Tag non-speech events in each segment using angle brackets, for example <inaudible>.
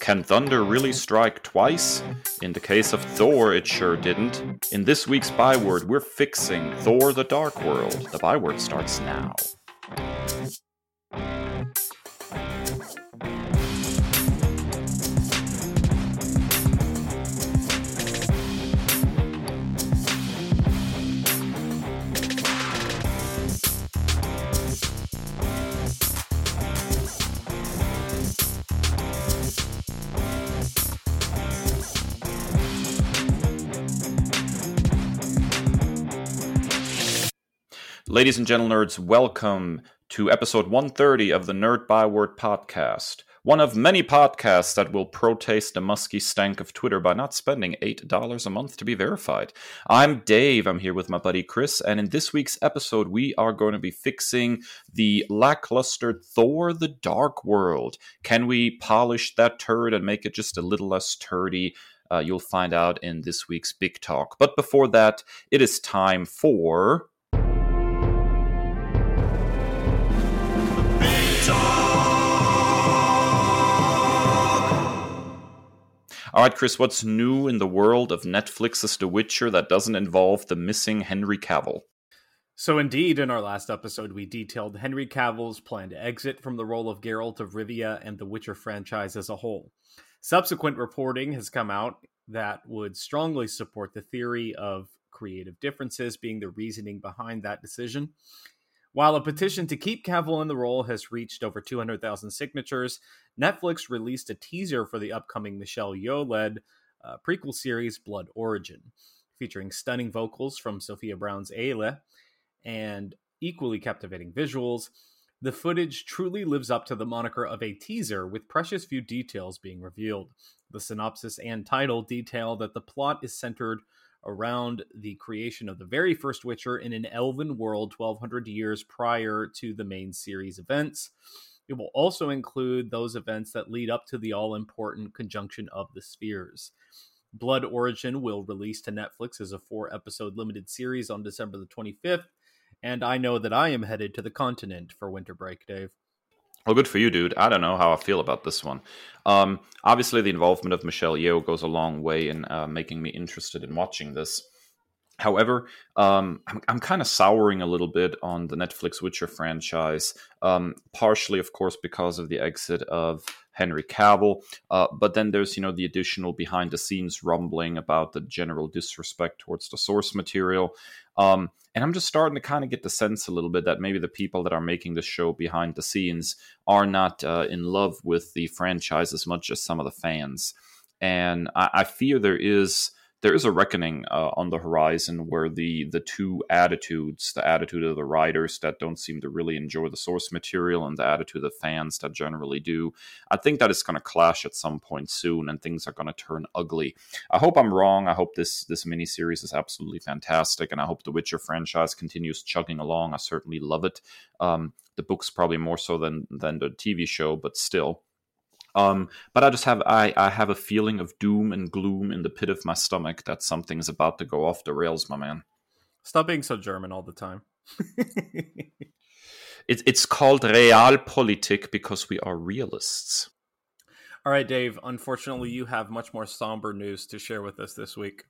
Can thunder really strike twice? In the case of Thor, it sure didn't. In this week's byword, we're fixing Thor the Dark World. The byword starts now. Ladies and gentle nerds, welcome to episode 130 of the Nerd Byword podcast. One of many podcasts that will protest the musky stank of Twitter by not spending $8 a month to be verified. I'm Dave, I'm here with my buddy Kris, and in this week's episode, we are going to be fixing the lackluster Thor the Dark World. Can we polish that turd and make it just a little less turdy? Uh, you'll find out in this week's Big Talk. But before that, it is time for. All right, Kris, what's new in the world of Netflix's The Witcher that doesn't involve the missing Henry Cavill? So, indeed, in our last episode, we detailed Henry Cavill's plan to exit from the role of Geralt of Rivia and the Witcher franchise as a whole. Subsequent reporting has come out that would strongly support the theory of creative differences being the reasoning behind that decision. While a petition to keep Cavill in the role has reached over 200,000 signatures, Netflix released a teaser for the upcoming Michelle Yeoh led uh, prequel series Blood Origin, featuring stunning vocals from Sophia Brown's Éile and equally captivating visuals. The footage truly lives up to the moniker of a teaser, with precious few details being revealed. The synopsis and title detail that the plot is centered around the creation of the very first Witcher in an elven world 1200 years prior to the main series events. It will also include those events that lead up to the all important conjunction of the spheres. Blood Origin will release to Netflix as a four episode limited series on December the 25th, and I know that I am headed to the continent for winter break, Dave. Well, good for you, dude. I don't know how I feel about this one. Um, obviously, the involvement of Michelle Yeoh goes a long way in uh, making me interested in watching this. However, um, I'm, I'm kind of souring a little bit on the Netflix Witcher franchise, um, partially, of course, because of the exit of Henry Cavill. Uh, but then there's, you know, the additional behind the scenes rumbling about the general disrespect towards the source material. Um, and I'm just starting to kind of get the sense a little bit that maybe the people that are making the show behind the scenes are not uh, in love with the franchise as much as some of the fans. And I, I fear there is there is a reckoning uh, on the horizon where the the two attitudes, the attitude of the writers that don't seem to really enjoy the source material, and the attitude of fans that generally do, I think that is going to clash at some point soon, and things are going to turn ugly. I hope I'm wrong. I hope this this miniseries is absolutely fantastic, and I hope the Witcher franchise continues chugging along. I certainly love it. Um, the book's probably more so than than the TV show, but still. Um, but I just have I, I have a feeling of doom and gloom in the pit of my stomach that something's about to go off the rails, my man. Stop being so German all the time. <laughs> <laughs> it, it's called realpolitik because we are realists. All right, Dave. Unfortunately, you have much more somber news to share with us this week.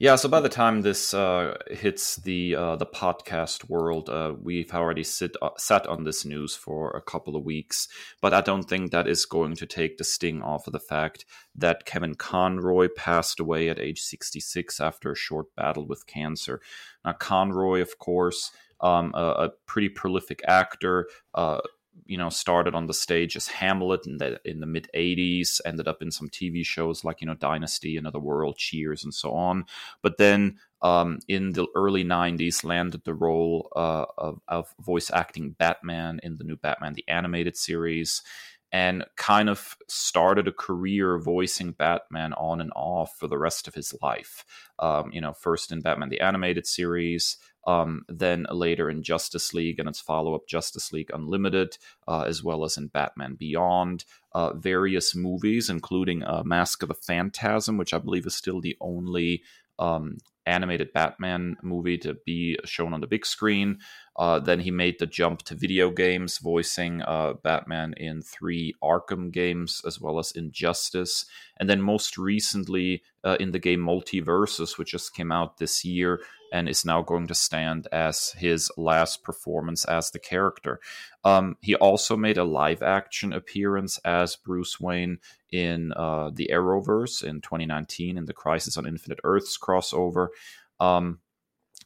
Yeah, so by the time this uh, hits the uh, the podcast world, uh, we've already sit uh, sat on this news for a couple of weeks. But I don't think that is going to take the sting off of the fact that Kevin Conroy passed away at age 66 after a short battle with cancer. Now, Conroy, of course, um, a, a, pretty prolific actor uh, you know started on the stage as Hamlet in the in the mid 80s ended up in some TV shows like you know Dynasty Another World Cheers and so on but then um, in the early 90s landed the role uh, of, of voice acting Batman in the new Batman the animated series and kind of started a career voicing Batman on and off for the rest of his life. Um, you know, first in Batman the Animated Series, um, then later in Justice League and its follow up Justice League Unlimited, uh, as well as in Batman Beyond. Uh, various movies, including uh, Mask of the Phantasm, which I believe is still the only um, animated Batman movie to be shown on the big screen. Uh, then he made the jump to video games, voicing uh, Batman in three Arkham games as well as Injustice. And then most recently uh, in the game Multiversus, which just came out this year and is now going to stand as his last performance as the character. Um, he also made a live action appearance as Bruce Wayne in uh, the Arrowverse in 2019 in the Crisis on Infinite Earths crossover. Um,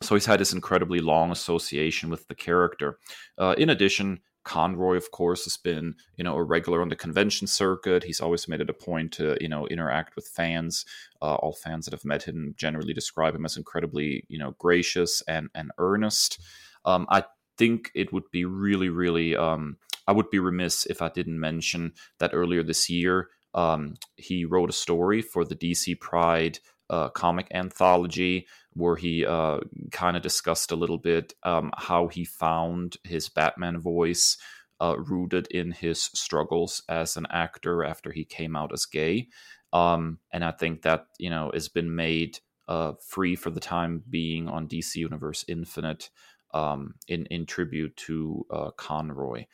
so he's had this incredibly long association with the character. Uh, in addition, Conroy, of course, has been you know a regular on the convention circuit. He's always made it a point to you know interact with fans. Uh, all fans that have met him generally describe him as incredibly you know gracious and and earnest. Um, I think it would be really, really. Um, I would be remiss if I didn't mention that earlier this year um, he wrote a story for the DC Pride uh, comic anthology where he uh, kind of discussed a little bit um, how he found his Batman voice uh, rooted in his struggles as an actor after he came out as gay. Um, and I think that, you know, has been made uh, free for the time being on DC Universe Infinite um, in, in tribute to uh, Conroy.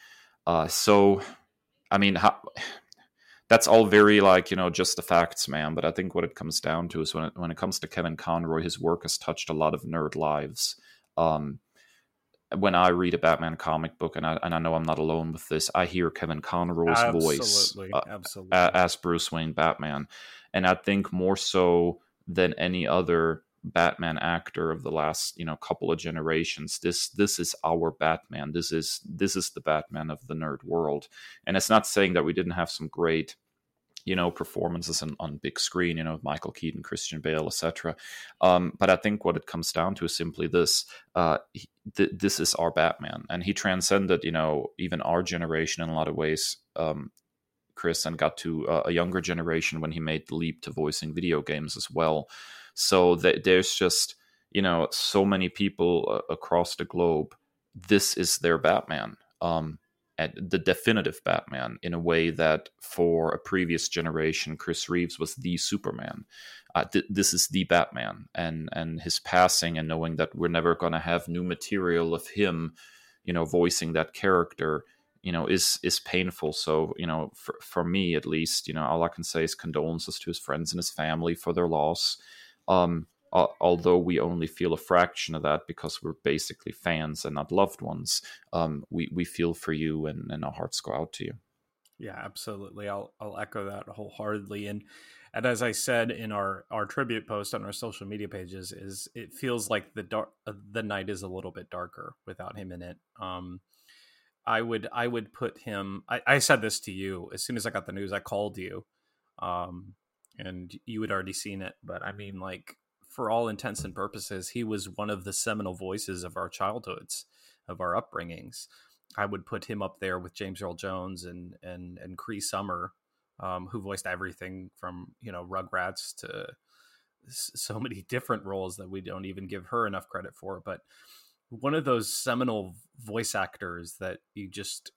Uh, so, I mean, how that's all very like you know just the facts man but i think what it comes down to is when it, when it comes to kevin conroy his work has touched a lot of nerd lives um, when i read a batman comic book and I, and I know i'm not alone with this i hear kevin conroy's Absolutely. voice uh, Absolutely. as bruce wayne batman and i think more so than any other batman actor of the last you know couple of generations. This this is our batman. This is this is the batman of the nerd world. And it's not saying that we didn't have some great you know performances on, on big screen you know michael keaton christian bale etc um, but i think what it comes down to is simply this uh, th- this is our batman. And he transcended you know even our generation in a lot of ways um, kris and got to uh, a younger generation when he made the leap to voicing video games as well so th- there's just you know so many people uh, across the globe this is their batman um, the definitive batman in a way that for a previous generation chris reeves was the superman. Uh, th- this is the batman and and his passing and knowing that we're never going to have new material of him you know voicing that character you know is is painful. So you know for, for me at least you know all i can say is condolences to his friends and his family for their loss um, although we only feel a fraction of that because we're basically fans and not loved ones, um, we we feel for you and, and our hearts go out to you. Yeah, absolutely. I'll I'll echo that wholeheartedly. And and as I said in our our tribute post on our social media pages, is it feels like the dark uh, the night is a little bit darker without him in it. Um, I would I would put him. I, I said this to you as soon as I got the news. I called you, um, and you had already seen it. But I mean, like for all intents and purposes, he was one of the seminal voices of our childhoods, of our upbringings. I would put him up there with James Earl Jones and and and Cree Summer, um, who voiced everything from you know Rugrats to so many <laughs> different roles that we don't even give her enough credit for. But one of those seminal voice actors that you just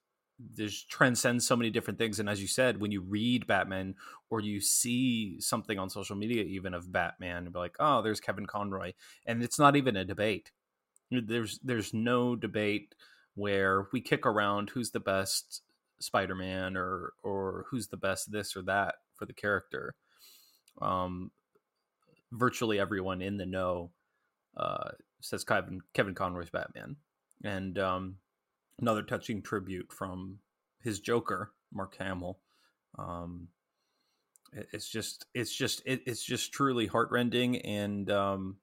there's transcends so many different things and as you said when you read batman or you see something on social media even of batman be like oh there's kevin conroy and it's not even a debate. There's there's no debate where we kick around who's the best spider-man or or who's the best this or that for the character. Um virtually everyone in the know uh says kevin kevin conroy's batman. And um another touching tribute from his Joker, Mark Hamill. Um, it, it's just, it's just, it, it's just truly heartrending, and um,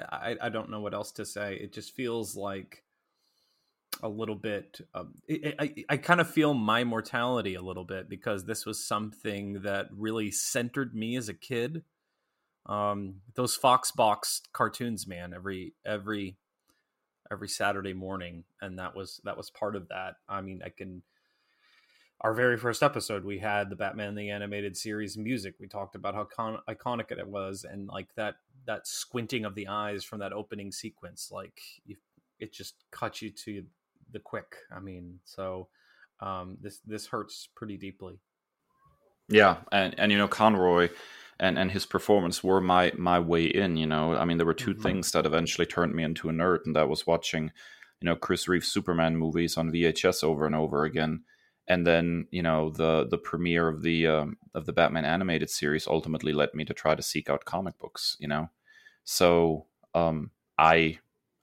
I, I don't know what else to say. It just feels like a little bit. Um, it, I, I kind of feel my mortality a little bit because this was something that really centered me as a kid. Um, those Fox box cartoons, man, every every every Saturday morning, and that was that was part of that. I mean, I can. Our very first episode, we had the Batman the Animated Series music. We talked about how con- iconic it was, and like that that squinting of the eyes from that opening sequence, like you, it just cuts you to the quick. I mean, so um, this this hurts pretty deeply. Yeah, and and you know Conroy and and his performance were my my way in. You know, I mean, there were 2 mm-hmm. things that eventually turned me into a nerd, and that was watching you know Chris Reeve Superman movies on VHS over and over again, and then you know the the premiere of the um, of the Batman animated series ultimately led me to try to seek out comic books. You know, so um, I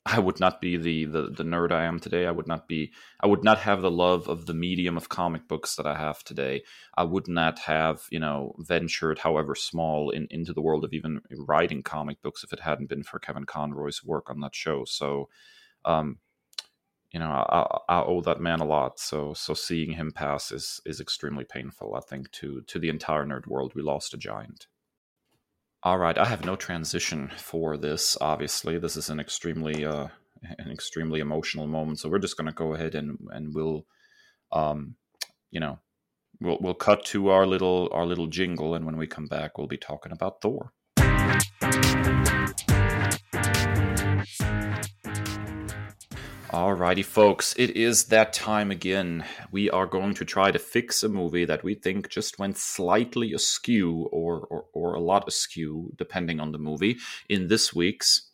I would not be the, the the nerd I am today. I would not be I would not have the love of the medium of comic books that I have today. I would not have, you know, ventured however small in, into the world of even writing comic books if it hadn't been for Kevin Conroy's work on that show. So um you know, I, I owe that man a lot. So so seeing him pass is is extremely painful, I think, to to the entire nerd world. We lost a giant. All right, I have no transition for this. Obviously, this is an extremely uh, an extremely emotional moment. So we're just going to go ahead and and we'll, um, you know, we'll we'll cut to our little our little jingle, and when we come back, we'll be talking about Thor. Alrighty, folks, it is that time again. We are going to try to fix a movie that we think just went slightly askew or, or, or a lot askew, depending on the movie, in this week's.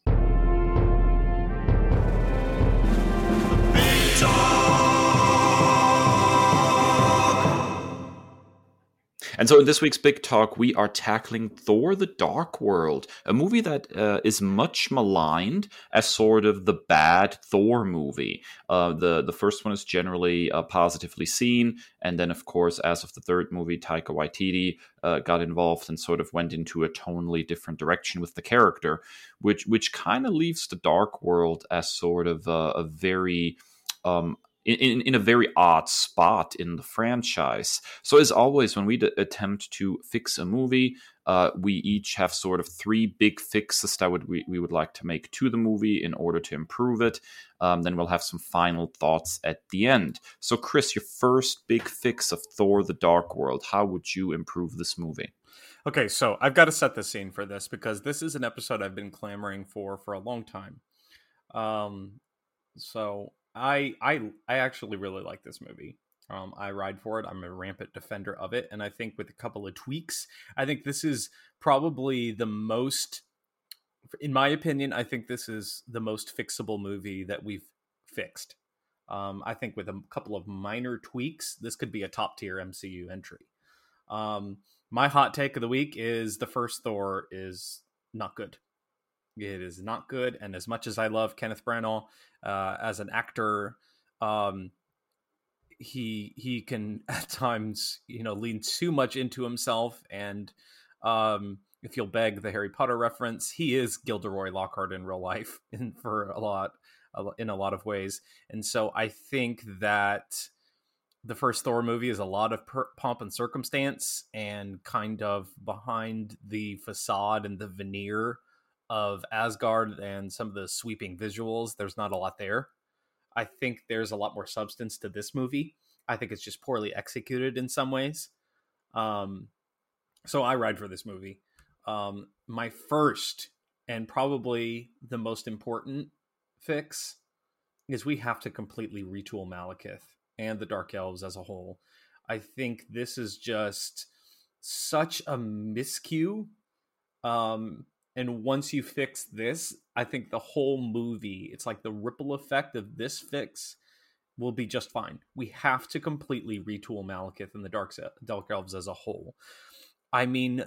And so, in this week's Big Talk, we are tackling Thor the Dark World, a movie that uh, is much maligned as sort of the bad Thor movie. Uh, the, the first one is generally uh, positively seen. And then, of course, as of the third movie, Taika Waititi uh, got involved and sort of went into a tonally different direction with the character, which, which kind of leaves the Dark World as sort of a, a very. Um, in, in a very odd spot in the franchise. So, as always, when we d- attempt to fix a movie, uh, we each have sort of three big fixes that would we, we would like to make to the movie in order to improve it. Um, then we'll have some final thoughts at the end. So, Kris, your first big fix of Thor: The Dark World. How would you improve this movie? Okay, so I've got to set the scene for this because this is an episode I've been clamoring for for a long time. Um, so I I I actually really like this movie. Um, I ride for it. I'm a rampant defender of it, and I think with a couple of tweaks, I think this is probably the most, in my opinion, I think this is the most fixable movie that we've fixed. Um, I think with a couple of minor tweaks, this could be a top tier MCU entry. Um, my hot take of the week is the first Thor is not good. It is not good, and as much as I love Kenneth Branagh uh, as an actor, um, he he can <laughs> at times you know lean too much into himself, and um, if you'll beg the Harry Potter reference, he is Gilderoy Lockhart in real life, <laughs> in for a lot in a lot of ways, and so I think that the first Thor movie is a lot of per- pomp and circumstance and kind of behind the facade and the veneer of Asgard and some of the sweeping visuals, there's not a lot there. I think there's a lot more substance to this movie. I think it's just poorly executed in some ways. Um, so I ride for this movie. Um, my first and probably the most important fix is we have to completely retool Malekith and the Dark Elves as a whole. I think this is just such a miscue um, and once you fix this i think the whole movie it's like the ripple effect of this fix will be just fine. We have to completely retool malekith and the dark dark elves as a whole. I mean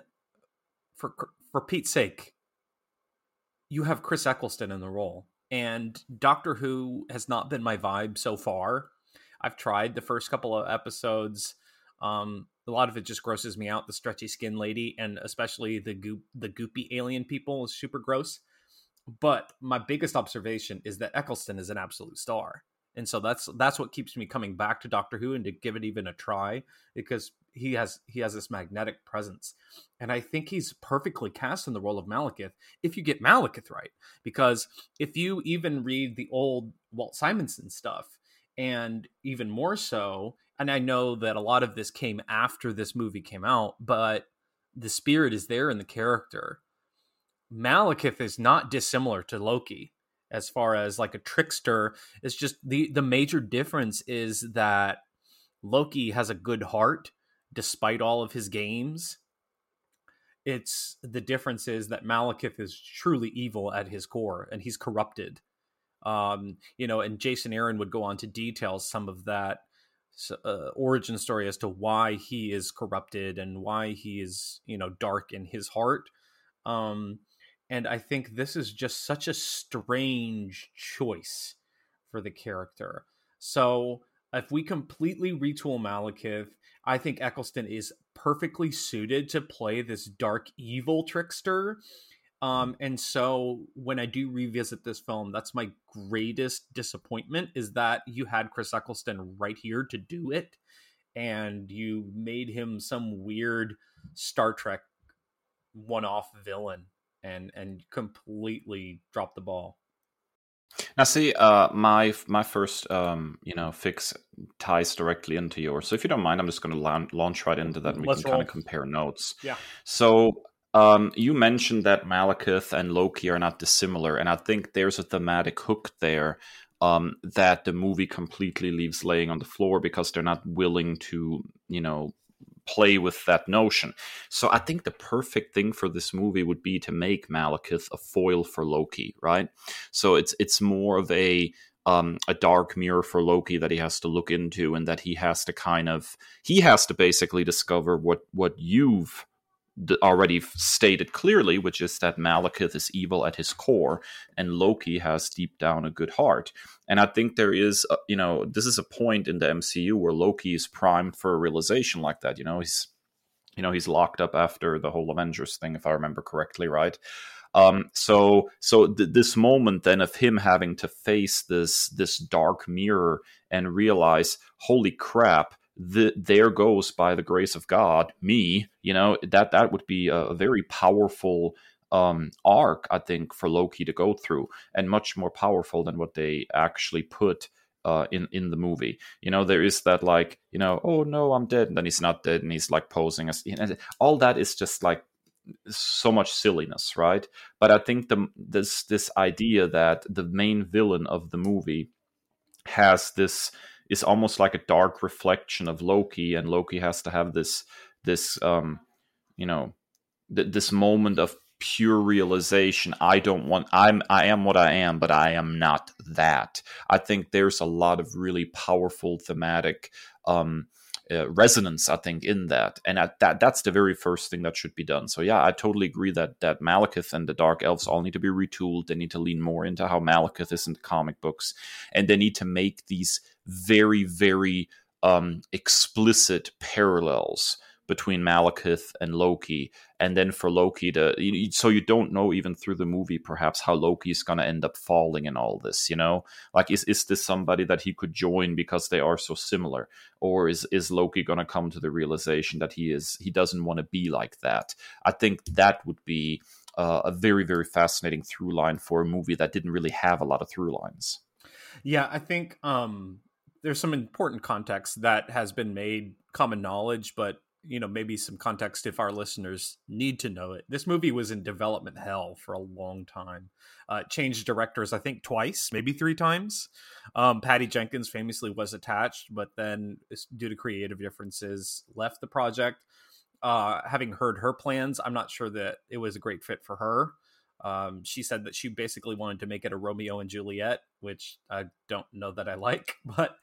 for for pete's sake you have chris eccleston in the role and doctor who has not been my vibe so far. I've tried the first couple of episodes um, a lot of it just grosses me out. The stretchy skin lady, and especially the goop, the goopy alien people, is super gross. But my biggest observation is that Eccleston is an absolute star, and so that's that's what keeps me coming back to Doctor Who and to give it even a try because he has he has this magnetic presence, and I think he's perfectly cast in the role of Malekith if you get Malekith right. Because if you even read the old Walt Simonson stuff, and even more so and I know that a lot of this came after this movie came out, but the spirit is there in the character. Malekith is not dissimilar to Loki as far as like a trickster. It's just the the major difference is that Loki has a good heart despite all of his games. It's the difference is that Malekith is truly evil at his core and he's corrupted Um, you know, and Jason Aaron would go on to detail some of that uh, origin story as to why he is corrupted and why he is, you know, dark in his heart. Um, and I think this is just such a strange choice for the character. So if we completely retool Malekith, I think Eccleston is perfectly suited to play this dark evil trickster. Um, and so when I do revisit this film, that's my greatest disappointment is that you had Chris Eccleston right here to do it, and you made him some weird Star Trek one-off villain and and completely dropped the ball. Now, see, uh, my my first, um, you know, fix ties directly into yours. So, if you don't mind, I'm just going to launch right into that, and we Let's can kind of compare notes. Yeah. So, um, you mentioned that Malekith and Loki are not dissimilar, and I think there's a thematic hook there um, that the movie completely leaves laying on the floor because they're not willing to, you know, play with that notion. So I think the perfect thing for this movie would be to make Malekith a foil for Loki, right? So it's it's more of a um, a dark mirror for Loki that he has to look into, and that he has to kind of he has to basically discover what what you've already stated clearly, which is that Malekith is evil at his core, and Loki has deep down a good heart. And I think there is, a, you know, this is a point in the MCU where Loki is primed for a realization like that. You know, he's, you know, he's locked up after the whole Avengers thing, if I remember correctly, right? Um, so, so th- this moment then of him having to face this this dark mirror and realize, holy crap, the, there goes by the grace of God me. You know that that would be a, very powerful um, arc, I think, for Loki to go through, and much more powerful than what they actually put uh, in in the movie. You know, there is that like, you know, oh no, I'm dead, and then he's not dead, and he's like posing as you know, all that is just like so much silliness, right? But I think the this this idea that the main villain of the movie has this is almost like a dark reflection of Loki, and Loki has to have this this um, you know th- this moment of pure realization. I don't want i'm i am what i am but i am not that. I think there's a lot of really powerful thematic um, uh, resonance i think in that. And at that that's the very first thing that should be done. So yeah i totally agree that that malekith and the dark elves all need to be retooled. They need to lean more into how malekith is in the comic books. And they need to make these very, very um, explicit parallels between Malekith and Loki, and then for Loki to so you don't know even through the movie perhaps how Loki is going to end up falling in all this. You know, like is is this somebody that he could join because they are so similar, or is is Loki going to come to the realization that he is he doesn't want to be like that? I think that would be uh, a very very fascinating through line for a movie that didn't really have a lot of through lines. Yeah, I think um there's some important context that has been made common knowledge, but you know maybe some context if our listeners need to know it. This movie was in development hell for a long time. Uh, changed directors, I think twice, maybe three times. Um, Patty Jenkins famously was attached, but then due to creative differences, left the project. Uh, having heard her plans, I'm not sure that it was a great fit for her. Um, she said that she basically wanted to make it a Romeo and Juliet, which I don't know that I like, <laughs> but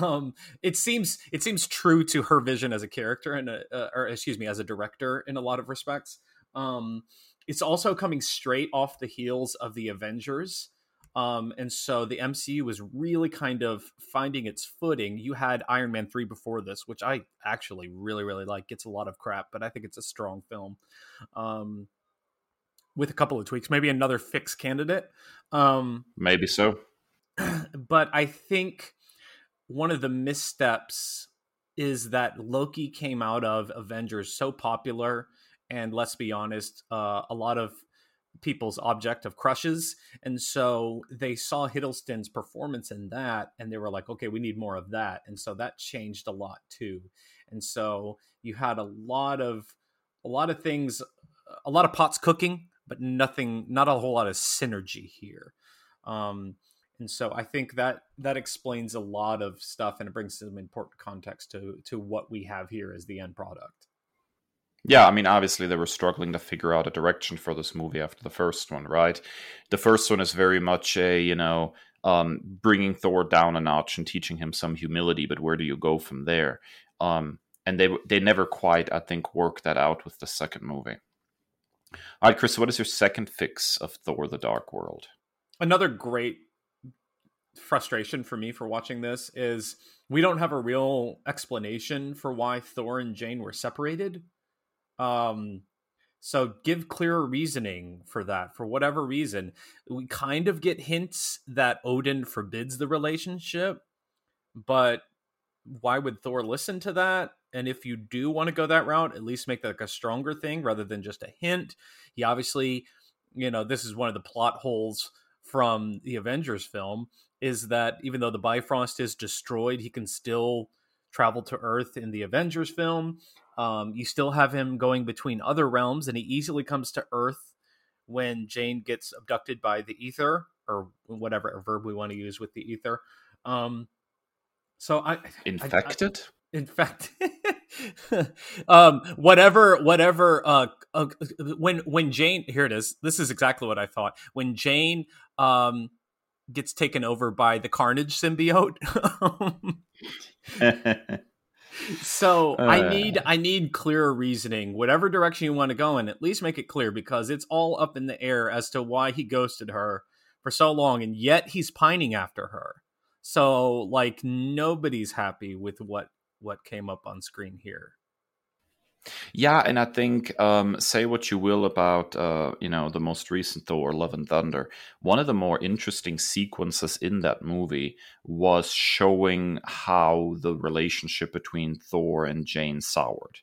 um, it seems it seems true to her vision as a character and a, uh, or excuse me, as a director in a lot of respects. Um, it's also coming straight off the heels of the Avengers. Um, and so the MCU was really kind of finding its footing. You had Iron Man 3 before this, which I actually really, really like. Gets a lot of crap, but I think it's a strong film. Um, with a couple of tweaks, maybe another fix candidate. Um, maybe so. <clears throat> But I think one of the missteps is that Loki came out of Avengers so popular, and let's be honest, uh, a lot of people's object of crushes. And so they saw Hiddleston's performance in that and they were like, okay, we need more of that. And so that changed a lot too. And so you had a lot of a lot of things a lot of pots cooking but nothing, not a whole lot of synergy here. Um, and so I think that that explains a lot of stuff, and it brings some important context to to what we have here as the end product. Yeah, I mean, obviously they were struggling to figure out a direction for this movie after the first one, right? The first one is very much a, you know, um, bringing Thor down a notch and teaching him some humility. But where do you go from there? Um, and they they never quite, I think, worked that out with the second movie. All right, Kris, what is your second fix of Thor: The Dark World? Another great frustration for me for watching this is we don't have a real explanation for why Thor and Jane were separated. Um, so give clearer reasoning for that. For whatever reason, we kind of get hints that Odin forbids the relationship, but why would Thor listen to that? And if you do want to go that route, at least make that like a stronger thing rather than just a hint. He obviously, you know, this is one of the plot holes from the Avengers film is that even though the Bifrost is destroyed, he can still travel to Earth in the Avengers film. Um, you still have him going between other realms, and he easily comes to Earth when Jane gets abducted by the ether or whatever verb we want to use with the ether. Um, so I infected. I, I, in fact, <laughs> um, whatever, whatever. Uh, uh, when when Jane, here it is. This is exactly what I thought. When Jane um, gets taken over by the Carnage symbiote. <laughs> so <laughs> uh. I need I need clearer reasoning. Whatever direction you want to go in, at least make it clear because it's all up in the air as to why he ghosted her for so long, and yet he's pining after her. So like nobody's happy with what what came up on screen here. Yeah, and I think um, say what you will about uh, you know the most recent Thor, Love and Thunder. One of the more interesting sequences in that movie was showing how the relationship between Thor and Jane soured.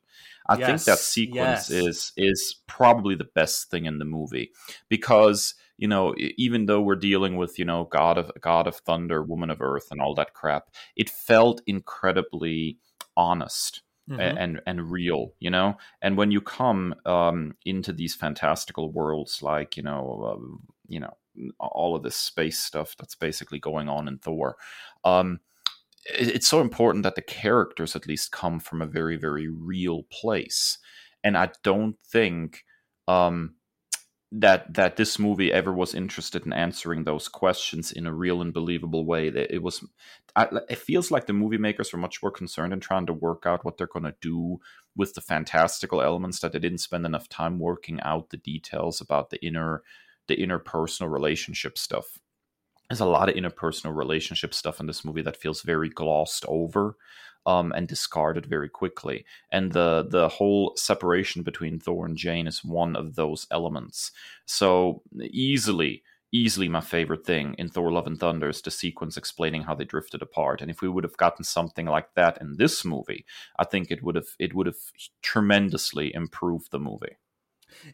I yes, think that sequence yes. is is probably the best thing in the movie because you know even though we're dealing with you know God of God of Thunder, Woman of Earth, and all that crap, it felt incredibly honest mm-hmm. and and real you know and when you come um, into these fantastical worlds like you know uh, you know all of this space stuff that's basically going on in thor um, it's so important that the characters at least come from a very very real place and i don't think um, that that this movie ever was interested in answering those questions in a real and believable way. That it was, it feels like the movie makers were much more concerned in trying to work out what they're going to do with the fantastical elements that they didn't spend enough time working out the details about the inner, the interpersonal relationship stuff. There's a lot of interpersonal relationship stuff in this movie that feels very glossed over um, and discarded very quickly. And the the whole separation between Thor and Jane is one of those elements. So easily, easily my favorite thing in Thor: Love and Thunder is the sequence explaining how they drifted apart. And if we would have gotten something like that in this movie, I think it would have it would have tremendously improved the movie.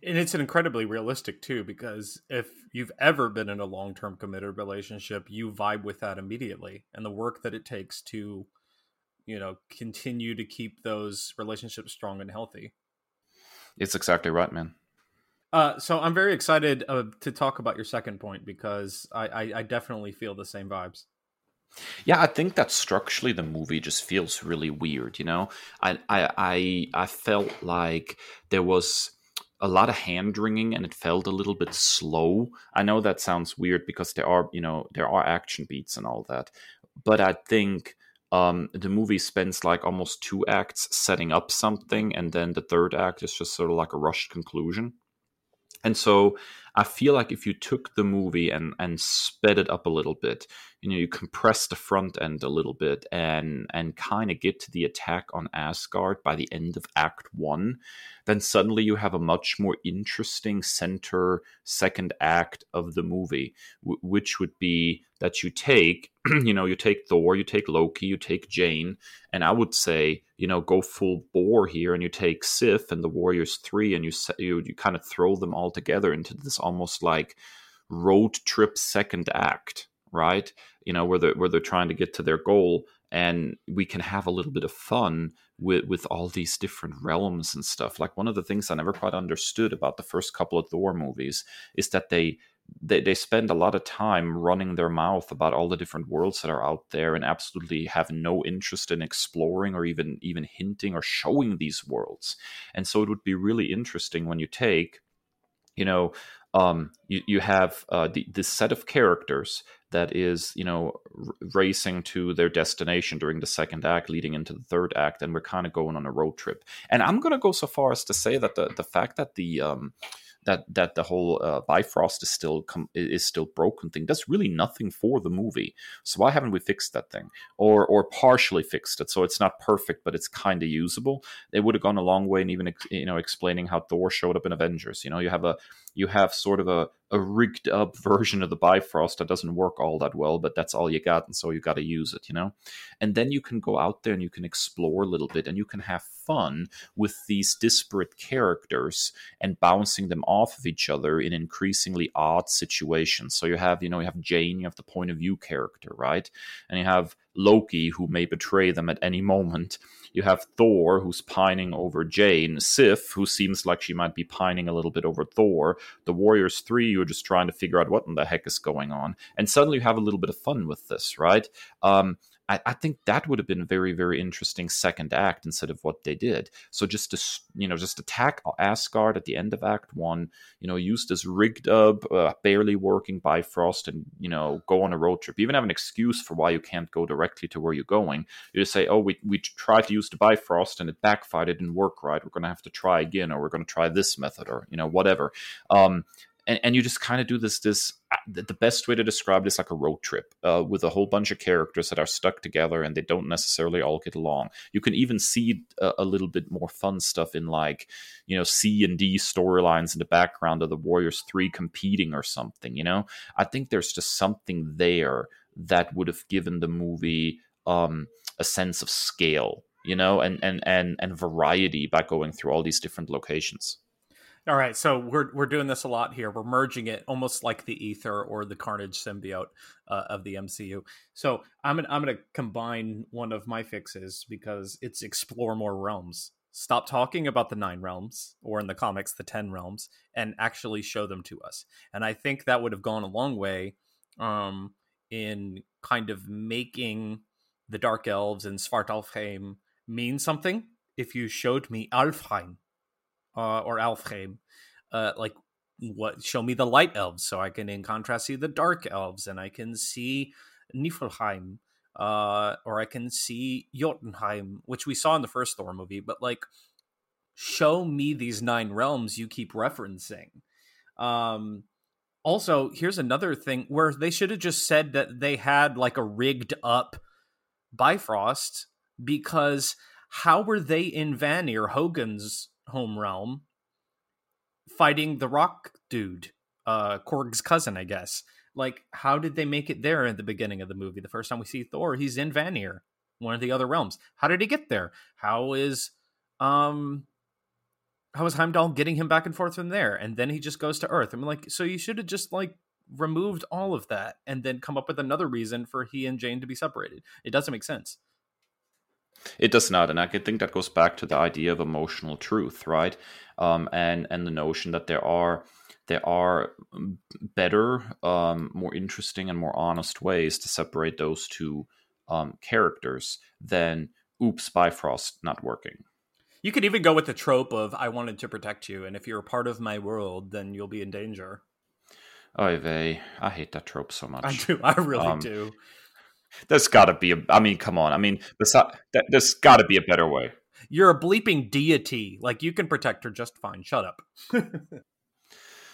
And it's incredibly realistic too, because if you've ever been in a long term committed relationship, you vibe with that immediately. And the work that it takes to you know continue to keep those relationships strong and healthy it's exactly right man uh, so i'm very excited uh, to talk about your second point because I, I, I definitely feel the same vibes yeah, I think that structurally the movie just feels really weird. You know, I I I, I felt like there was a lot of hand wringing and it felt a little bit slow. I know that sounds weird because there are you know there are action beats and all that, but I think um, the movie spends like almost two acts setting up something, and then the third act is just sort of like a rushed conclusion. And so I feel like if you took the movie and and sped it up a little bit, you know, you compress the front end a little bit and and kind of get to the attack on Asgard by the end of Act One, then suddenly you have a much more interesting center second act of the movie, w- which would be that you take, <clears throat> you know, you take Thor, you take Loki, you take Jane, and I would say, you know, go full bore here, and you take Sif and the Warriors Three, and you you you kind of throw them all together into this almost like road trip second act, right? You know, where they where they're trying to get to their goal, and we can have a little bit of fun with with all these different realms and stuff. Like one of the things I never quite understood about the first couple of Thor movies is that they they, they spend a lot of time running their mouth about all the different worlds that are out there and absolutely have no interest in exploring or even even hinting or showing these worlds and so it would be really interesting when you take you know um, you, you have uh, the, this set of characters that is you know r- racing to their destination during the second act leading into the third act and we're kind of going on a road trip and i'm going to go so far as to say that the the fact that the um that that the whole uh, Bifrost is still com- is still broken thing does really nothing for the movie. So why haven't we fixed that thing or or partially fixed it so it's not perfect but it's kind of usable? It would have gone a long way in even you know explaining how Thor showed up in Avengers. You know, you have a you have sort of a, a rigged up version of the Bifrost that doesn't work all that well, but that's all you got, and so you got to use it, you know. And then you can go out there and you can explore a little bit, and you can have fun with these disparate characters and bouncing them off of each other in increasingly odd situations. So you have, you know, you have Jane, you have the point of view character, right? And you have Loki, who may betray them at any moment. You have Thor, who's pining over Jane. Sif, who seems like she might be pining a little bit over Thor. The Warriors 3, you're just trying to figure out what in the heck is going on. And suddenly you have a little bit of fun with this, right? Um, I, I, think that would have been a very, very interesting second act instead of what they did. So just to you know, just attack Asgard at the end of Act One, you know, use this rigged up, uh, barely working Bifrost, and you know, go on a road trip. You even have an excuse for why you can't go directly to where you're going. You just say, "Oh, we we tried to use the Bifrost and it backfired. It didn't work right. We're going to have to try again, or we're going to try this method, or you know, whatever." Um, and, and you just kind of do this this uh, the best way to describe it is like a road trip uh, with a whole bunch of characters that are stuck together and they don't necessarily all get along. You can even see a, a little bit more fun stuff in like you know c and d storylines in the background of the warriors 3 competing or something you know? I think there's just something there that would have given the movie um, a sense of scale you know and and and and variety by going through all these different locations all right, so we're we're doing this a lot here. We're merging it almost like the ether or the Carnage symbiote uh, of the MCU. So I'm gonna I'm gonna combine one of my fixes because it's explore more realms. Stop talking about the nine realms or in the comics the ten realms and actually show them to us. And I think that would have gone a long way um, in kind of making the Dark Elves and Svartalfheim mean something. If you showed me Alfheim uh, or Alfheim, uh, like what show me the light elves so I can in contrast see the dark elves and I can see Niflheim uh, or I can see Jotunheim, which we saw in the first Thor movie, but like show me these nine realms you keep referencing. Um, also, here's another thing where they should have just said that they had like a rigged up Bifrost because how were they in Vanir, Hogun's home realm, fighting the rock dude, uh, Korg's cousin, I guess. Like, how did they make it there at the beginning of the movie? The first time we see Thor, he's in Vanir, one of the other realms. How did he get there? How is um how is Heimdall getting him back and forth from there? And then he just goes to Earth. I'm like, so you should have just like removed all of that and then come up with another reason for he and Jane to be separated. It doesn't make sense. It does not, and I think that goes back to the idea of emotional truth, right? Um, and and the notion that there are there are better, um, more interesting, and more honest ways to separate those two um, characters than "Oops, Bifrost not working." You could even go with the trope of "I wanted to protect you, and if you're a part of my world, then you'll be in danger." Oy vey, I hate that trope so much. I do. I really um, do. There's got to be a. I mean, come on. I mean, there's got to be a better way. You're a bleeping deity. Like you can protect her just fine. Shut up. <laughs>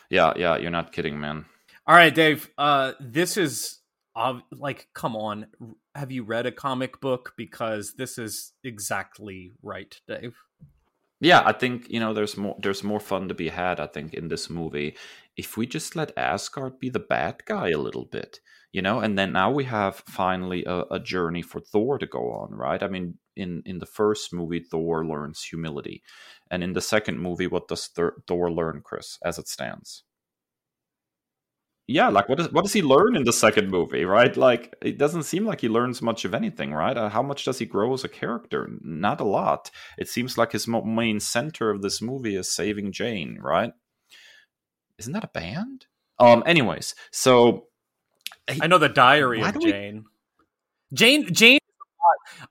yeah, yeah. You're not kidding, man. All right, Dave. Uh, this is uh, like, come on. Have you read a comic book? Because this is exactly right, Dave. Yeah, I think you know there's more there's more fun to be had. I think in this movie, if we just let Asgard be the bad guy a little bit you know and then now we have finally a, a, journey for thor to go on right i mean in in the first movie thor learns humility and in the second movie what does thor learn kris as it stands yeah like what does what does he learn in the second movie right like it doesn't seem like he learns much of anything right uh, how much does he grow as a character not a lot it seems like his main center of this movie is saving jane right isn't that a band um anyways so I know the diary of Jane. We... Jane Jane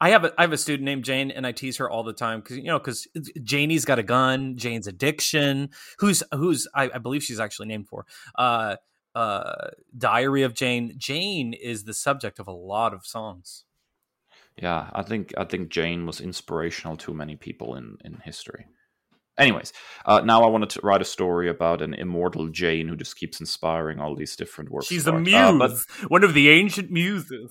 I have a I have a student named Jane, and I tease her all the time because you know because Janie's got a gun. Jane's addiction. Who's who's I, I, believe she's actually named for. Uh, uh, Diary of Jane. Jane is the subject of a lot of songs. Yeah, I think I think Jane was inspirational to many people in in history. Anyways, uh, now I wanted to write a story about an immortal Jane who just keeps inspiring all these different works. She's a muse, uh, but... one of the ancient muses.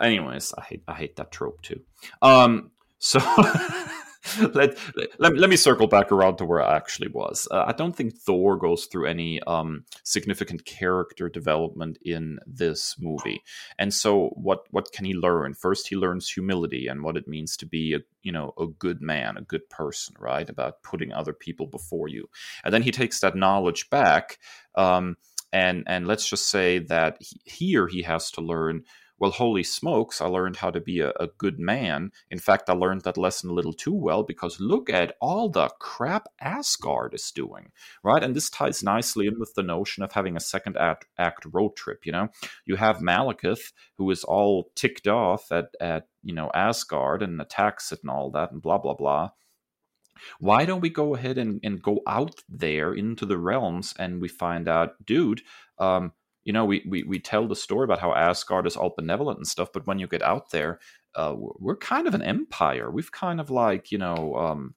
Anyways, I hate I hate that trope too. Um, so <laughs> <laughs> let, let, let me circle back around to where I actually was. Uh, I don't think Thor goes through any um, significant character development in this movie. And so, what what can he learn? First, he learns humility and what it means to be a you know a good man, a good person, right? About putting other people before you. And then he takes that knowledge back. Um, and and let's just say that he, here he has to learn well, holy smokes, I learned how to be a, a, good man. In fact, I learned that lesson a little too well because look at all the crap Asgard is doing, right? And this ties nicely in with the notion of having a second act, act road trip. You know, you have Malekith who is all ticked off at, at you know Asgard and attacks it and all that and blah blah blah why don't we go ahead and, and go out there into the realms and we find out dude um, you know, we, we we tell the story about how Asgard is all benevolent and stuff, but when you get out there, uh, we're kind of an empire. We've kind of like you know um,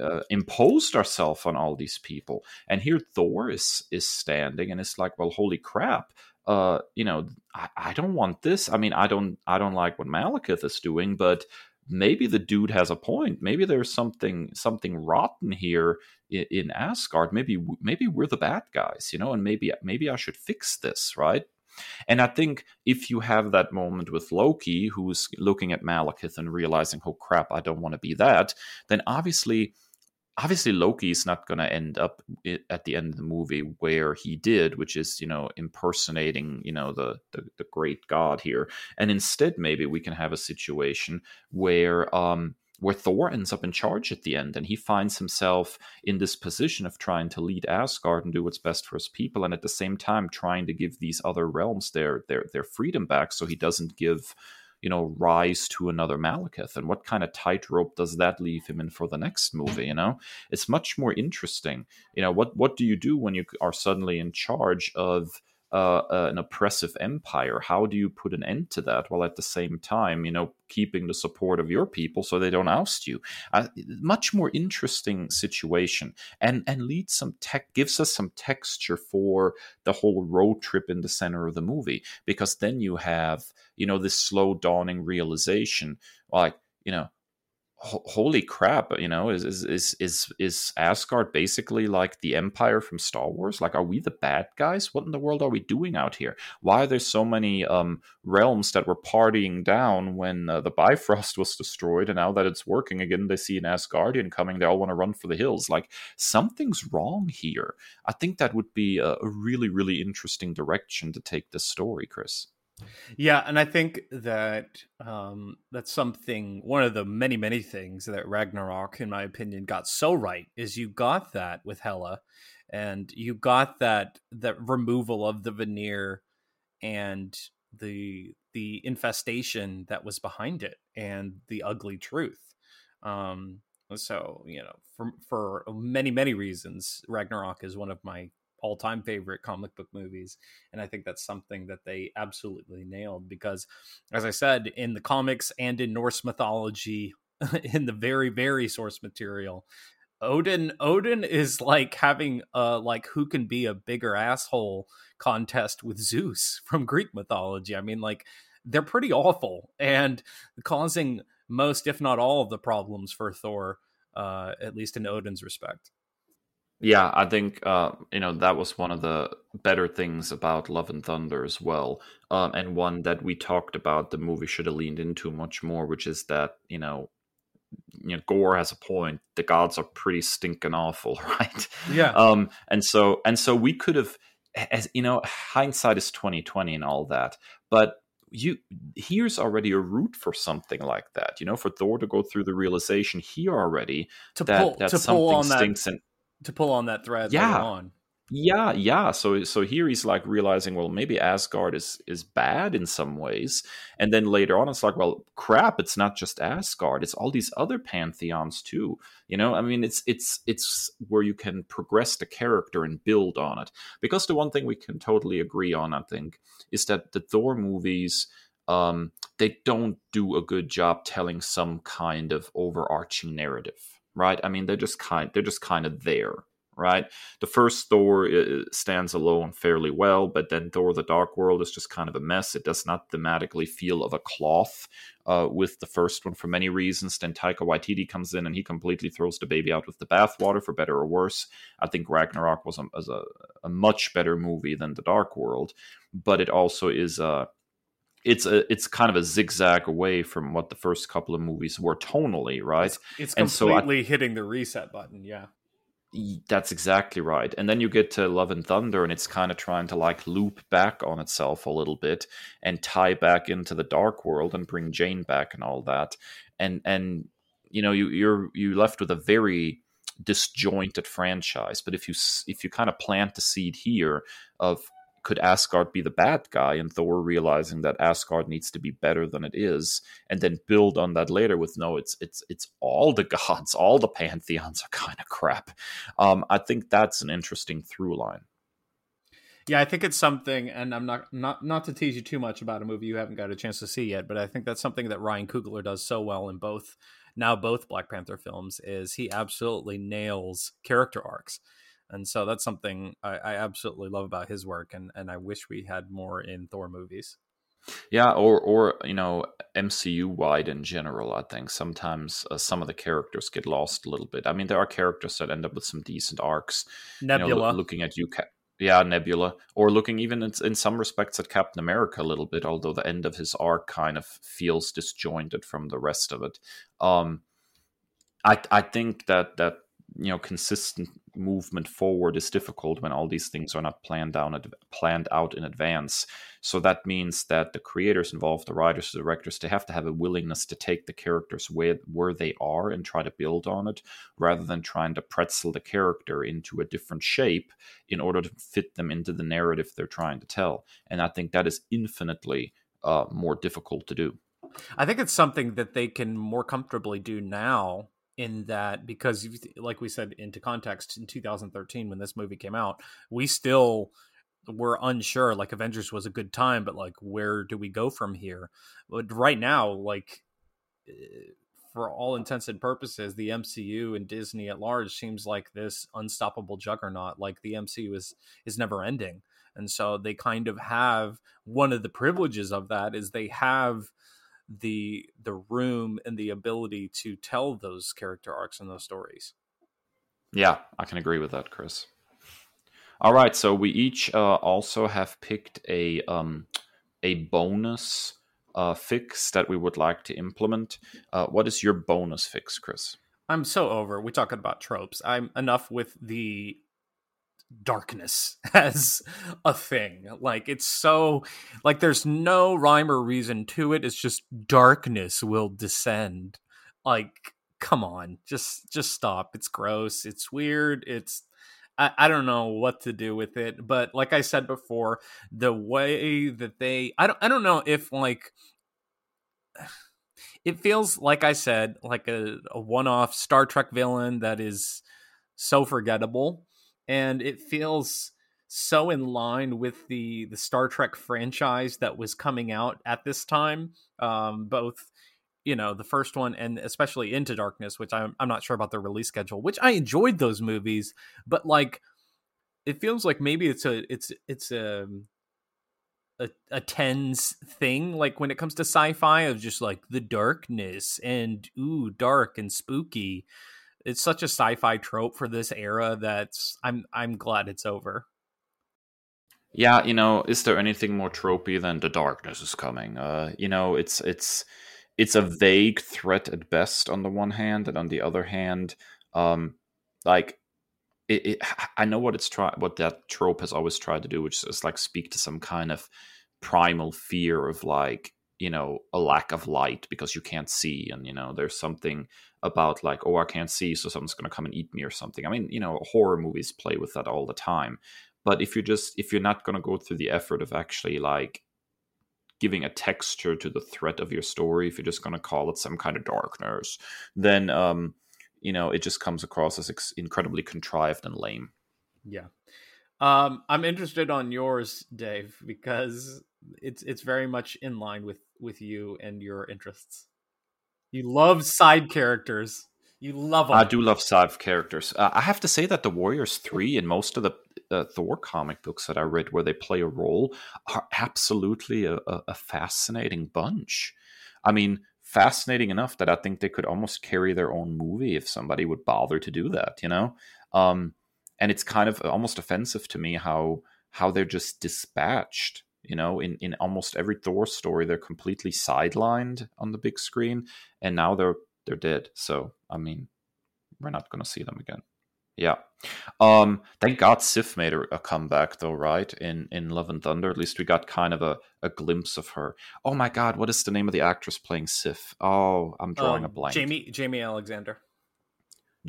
uh, imposed ourselves on all these people, and here Thor is is standing, and it's like, well, holy crap! Uh, you know, I, I don't want this. I mean, I don't I don't like what Malekith is doing, but maybe the dude has a point. Maybe there's something something rotten here in, Asgard. Maybe maybe we're the bad guys, you know, and maybe maybe I should fix this, right? And I think if you have that moment with Loki, who's looking at Malekith and realizing, "Oh crap, I don't want to be that," then obviously obviously Loki is not going to end up at the end of the movie where he did, which is you know impersonating you know the, the, the great god here, and instead maybe we can have a situation where um where Thor ends up in charge at the end, and he finds himself in this position of trying to lead Asgard and do what's best for his people, and at the same time trying to give these other realms their their their freedom back, so he doesn't give you know, rise to another Malekith? And what kind of tightrope does that leave him in for the next movie? You know, it's much more interesting. You know, what what do you do when you are suddenly in charge of uh, an oppressive empire. How do you put an end to that while at the same time, you know, keeping the support of your people so they don't oust you? Uh, much more interesting situation, and and leads some tech gives us some texture for the whole road trip in the center of the movie because then you have you know this slow dawning realization like you know holy crap you know is is is is asgard basically like the empire from star wars? Like are we the bad guys? What in the world are we doing out here? Why are there so many um, realms that were partying down when uh, the bifrost <laughs> was destroyed and now that it's working again they see an asgardian coming they all want to run for the hills. Like something's wrong here. I think that would be a, a really really interesting direction to take this story kris yeah, and I think that um, that's something. One of the many, many things that Ragnarok, in my opinion, got so right is you got that with Hela, and you got that that removal of the veneer and the the infestation that was behind it and the ugly truth. Um, so you know, for for many many reasons, Ragnarok is one of my all time favorite comic book movies. And I think that's something that they absolutely nailed because, as I said, in the comics and in Norse mythology, <laughs> in the very, very source material, Odin Odin is like having a like who can be a bigger asshole contest with Zeus <laughs> from Greek mythology. I mean like they're pretty awful and causing most if not all of the problems for Thor uh at least in Odin's respect. Yeah, I think uh, you know that was one of the better things about Love and Thunder as well, um, and one that we talked about. The movie should have leaned into much more, which is that you know, you know, Gorr has a point. The gods are pretty stinking awful, <laughs> right? Yeah. Um, and so and so we could have, as you know, hindsight is twenty twenty and all that, but you here's already a route for something like that. You know, for Thor to go through the realization here already to that pull, that something stinks that, and to pull on that thread yeah. on. Yeah, yeah. So so here he's like realizing, well, maybe Asgard is is bad in some ways, and then later on, it's like, well, crap, it's not just Asgard; it's all these other pantheons too. You know, I mean, it's it's it's where you can progress the character and build on it. Because the one thing we can totally agree on, I think, is that the Thor movies um, they don't do a good job telling some kind of overarching narrative, right? I mean, they're just kind they're just kind of there, right? The first Thor uh, stands alone fairly well, but then Thor: The Dark World is just kind of a mess. It does not thematically feel of a cloth uh, with the first one for many reasons. Then Taika Waititi comes in and he completely throws the baby out with the bathwater, for better or worse. I think Ragnarok was a, was a, a much better movie than The Dark World, but it also is a uh, it's a it's kind of a zigzag away from what the first couple of movies were tonally, right? It's, it's completely so I, hitting the reset button, yeah. That's exactly right. And then you get to Love and Thunder, and it's kind of trying to like loop back on itself a little bit and tie back into the dark world and bring Jane back and all that. And and you know you you're you left with a very disjointed franchise. But if you if you kind of plant the seed here of could Asgard be the bad guy? And Thor realizing that Asgard needs to be better than it is, and then build on that later with no, it's it's it's all the <laughs> gods, all the pantheons are kind of crap. Um, I think that's an interesting through line. Yeah, I think it's something, and I'm not not not to tease you too much about a movie you haven't got a chance to see yet, but I think that's something that Ryan Coogler does so well in both now both Black Panther films is he absolutely nails character arcs and so that's something I, I, absolutely love about his work and and i wish we had more in thor movies. Yeah or or you know mcu wide in general i think. Sometimes uh, some of the characters get lost a little bit. I mean there are characters that end up with some decent arcs nebula you know, looking at you yeah nebula or looking even in, in some respects at captain america a little bit although the end of his arc kind of feels disjointed from the rest of it. Um i i think that that you know consistent movement forward is difficult when all these things are not planned down planned out in advance. So that means that the creators involved the writers the directors they have to have a willingness to take the characters where where they are and try to build on it rather than trying to pretzel the character into a different shape in order to fit them into the narrative they're trying to tell. And i think that is infinitely uh, more difficult to do. I think it's something that they can more comfortably do now in that because like we said into context in 2013 when this movie came out we still were unsure like avengers was a good time but like where do we go from here? But right now like eh, for all intents and purposes the mcu and disney at large seems like this unstoppable juggernaut like the mcu is is never ending. And so they kind of have one of the privileges of that is they have the the room and the ability to tell those character arcs and those stories. Yeah, I can agree with that, Kris. All right, so we each uh, also have picked a um, a bonus uh, fix that we would like to implement. Uh, what is your bonus fix, Kris? I'm so over. We talking about tropes. I'm enough with the darkness <laughs> as a thing. Like it's so like there's no rhyme or reason to it. It's just darkness will descend. Like come on, just just stop. It's gross. It's weird. It's I, I don't know what to do with it. But like I said before, the way that they I don't I don't know if like <sighs> it feels like I said, like a, a one off Star Trek villain that is so forgettable and it feels so in line with the the Star Trek franchise that was coming out at this time. Um, both, you know, the first one and especially Into Darkness, which I'm I'm not sure about the release schedule. Which I enjoyed those movies, but like, it feels like maybe it's a it's it's a a, a tens thing like when it comes to sci-fi of just like the darkness and ooh dark and spooky it's such a sci-fi trope for this era that's I'm I'm glad it's over. Yeah, you know, is there anything more tropey than the darkness is coming? Uh, you know, it's it's it's a vague threat at best on the one hand, and on the other hand, um, like it, it, I know what it's try what that trope has always tried to do, which is like speak to some kind of primal fear of like you know a lack of light because you can't see and you know there's something about like oh i can't see so someone's going to come and eat me or something. I mean you know horror movies play with that all the time but if you're just if you're not going to go through the effort of actually like giving a texture to the threat of your story if you're just going to call it some kind of darkness then um you know it just comes across as ex- incredibly contrived and lame. Yeah. Um i'm interested on yours dave because it's it's very much in line with with you and your interests. You love side characters. You love them. I do love side characters. Uh, I have to say that the Warriors Three and most of the uh, Thor comic books that I read, where they play a role, are absolutely a, a, a fascinating bunch. I mean, fascinating enough that I think they could almost carry their own movie if somebody would bother to do that. You know, um, and it's kind of almost offensive to me how how they're just dispatched you know, in, in almost every Thor story, they're completely sidelined on the big screen, and now they're they're dead. So I mean, we're not going to see them again. Yeah. Um, thank God Sif made a, a, comeback though, right? In in Love and Thunder, at least we got kind of a, a glimpse of her. Oh my God, what is the name of the actress playing Sif? Oh, I'm drawing um, a blank. Jamie Jaimie Alexander.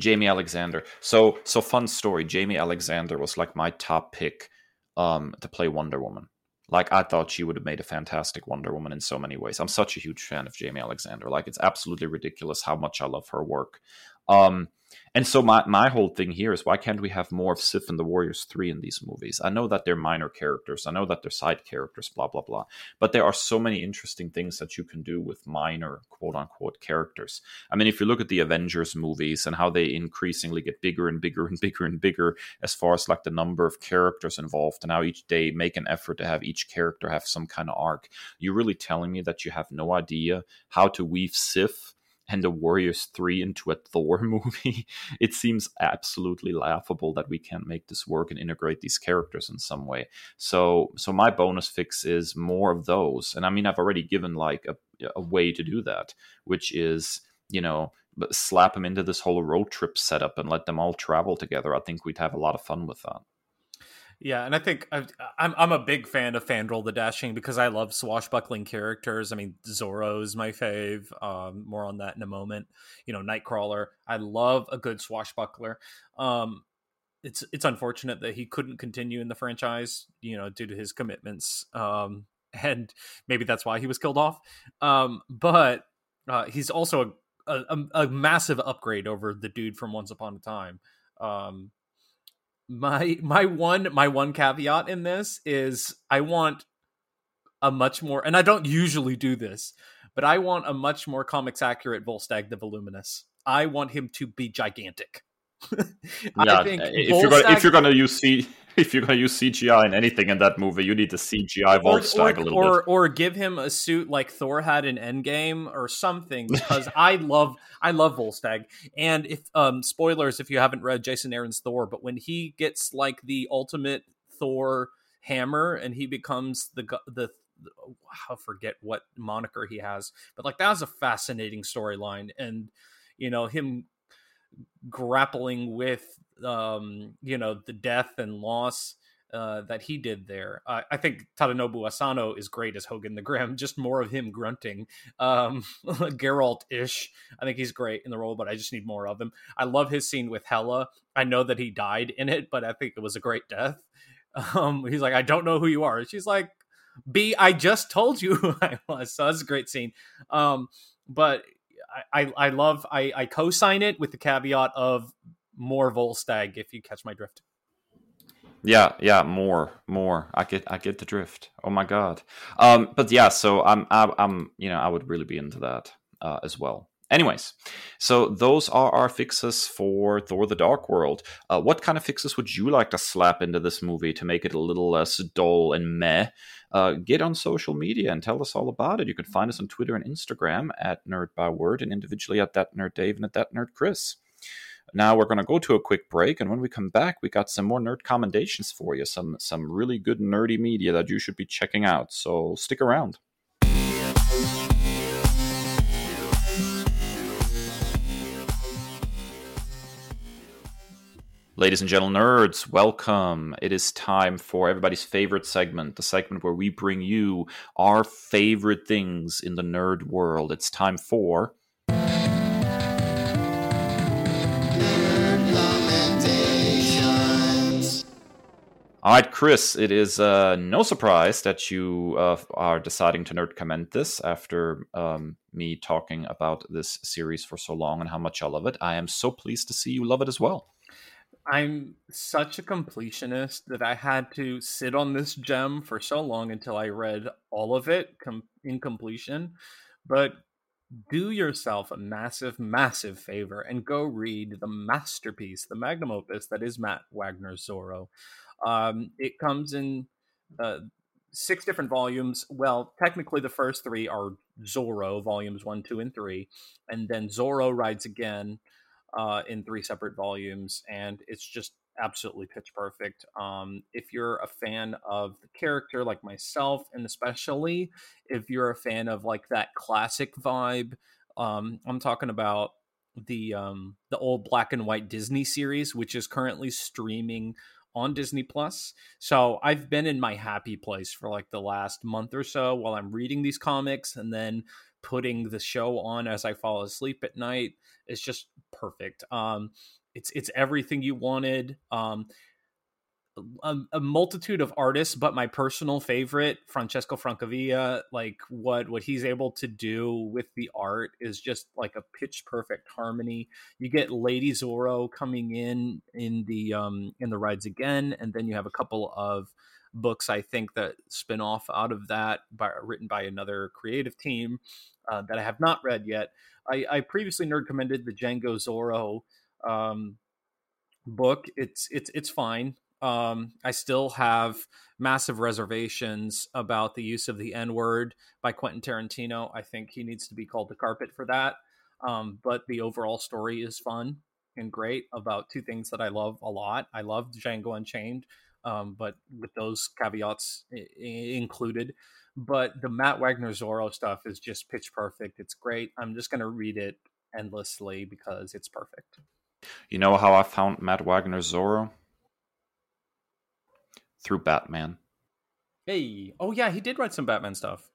Jaimie Alexander. So so fun story. Jaimie Alexander was like my top pick um to play Wonder Woman. Like I thought she would have made a fantastic Wonder Woman in so many ways. I'm such a huge fan of Jaimie Alexander. Like it's absolutely ridiculous how much I love her work. Um, and so my, my whole thing here is why can't we have more of Sif and the Warriors 3 in these movies? I know that they're minor characters. I know that they're side characters, blah, blah, blah. But there are so many interesting things that you can do with minor quote unquote characters. I mean, if you look at the Avengers movies and how they increasingly get bigger and bigger and <laughs> bigger and bigger as far as like the number of characters involved and how each day make an effort to have each character have some kind of arc, you're really telling me that you have no idea how to weave Sif and the Warriors 3 into a Thor <laughs> movie, it seems absolutely laughable that we can't make this work and integrate these characters in some way. So so my bonus fix is more of those. And I mean I've already given like a, a way to do that, which is, you know, slap them into this whole road trip setup and let them all travel together. I think we'd have a lot of fun with that. Yeah, and I think i am I'm, I'm a big fan of Fandral the Dashing because I love swashbuckling characters. I mean, Zorro's my fave. Um, more on that in a moment. You know, Nightcrawler. I love a good swashbuckler. Um, it's it's unfortunate that he couldn't continue in the franchise, you know, due to his commitments. Um, <laughs> and maybe that's why he was killed off. Um, but uh, he's also a, a, a massive upgrade over the dude from Once Upon a Time. Um, my my one my one caveat in this is I want a much more and I don't usually do this, but I want a much more comics accurate Volstagg the Voluminous. I want him to be gigantic. <laughs> yeah, if you're gonna if you're gonna use C, <laughs> if you're going to use CGI in anything in that movie, you need to CGI Volstagg a little or, bit, or give him a suit like Thor had in Endgame or something. Because I love I love Volstagg, and if um spoilers if you haven't read Jason Aaron's Thor, but when he gets like the ultimate Thor hammer and he becomes the the I forget what moniker he has, but like that was a fascinating storyline, and you know him grappling with um, you know the death and loss uh, that he did there. Uh, I think Tadanobu Asano is great as Hogun the Grim. <laughs> Just more of him grunting, um, <laughs> Geralt ish. I think he's great in the role, but I just need more of him. I love his scene with Hela. I know that he died in it, but I think it was a great death. <laughs> Um, he's like, I don't know who you are. She's like, B, I just told you who I was. So that's a great scene. Um, but I, I love I, I co-sign it with the caveat of more Volstagg if you catch my drift. Yeah, yeah, more, more. I get, I get the drift. Oh my god. Um, but yeah, so I'm, I, I'm, you know, I would really be into that uh, as well. Anyways, so those are our fixes for Thor: The Dark World. Uh, what kind of fixes would you like to slap into this movie to make it a little less dull and meh? Uh, get on social media and tell us all about it. You can find us on Twitter and Instagram at Nerd Byword, and individually at that Nerd Dave and at that Nerd Kris. Now we're going to go to a quick break, and when we come back, we got some more nerd commendations for you, some some really good nerdy media that you should be checking out. So stick around. Ladies and gentlemen, nerds, welcome. It is time for everybody's favorite segment, the segment where we bring you our favorite things in the nerd world. It's time for. All right, Kris, it is uh, no surprise that you uh, are deciding to nerd comment this after um, me talking about this series for so long and how much I love it. I am so pleased to see you love it as well. I'm such a completionist that I had to sit on this gem for so long until I read all of it com- in completion. But do yourself a massive, massive favor and go read the masterpiece, the magnum opus that is Matt Wagner's Zorro. Um, it comes in uh, six different volumes. Well, technically, the first three are Zorro, volumes one, two, and three. And then Zorro Rides Again uh, in three separate volumes. And it's just absolutely pitch perfect. Um, if you're a fan of the character like myself, and especially if you're a fan of like that classic vibe, um, I'm talking about the um, the old black and white Disney series, which is currently streaming on Disney Plus. So I've been in my happy place for like the last month or so while I'm reading these comics and then putting the show on as I fall asleep at night. It's just perfect. Um, it's it's everything you wanted. Um, a, a, multitude of artists, but my personal favorite, Francesco Francavilla, like what what he's able to do with the art is just like a pitch perfect harmony. You get Lady Zorro coming in in the um in the rides again, and then you have a couple of books I think that spin off out of that, by, written by another creative team uh, that I have not read yet. I, I previously nerd commended the Django Zorro um, book. It's it's it's fine. Um, I still have massive reservations about the use of the N word by Quentin Tarantino. I think he needs to be called the carpet for that. Um, but the overall story is fun and great about two things that I love a lot. I love Django Unchained, um, but with those caveats I- included. But the Matt Wagner Zorro stuff is just pitch perfect. It's great. I'm just going to read it endlessly because it's perfect. You know how I found Matt Wagner Zorro? Through Batman. Hey, oh yeah, he did write some Batman stuff.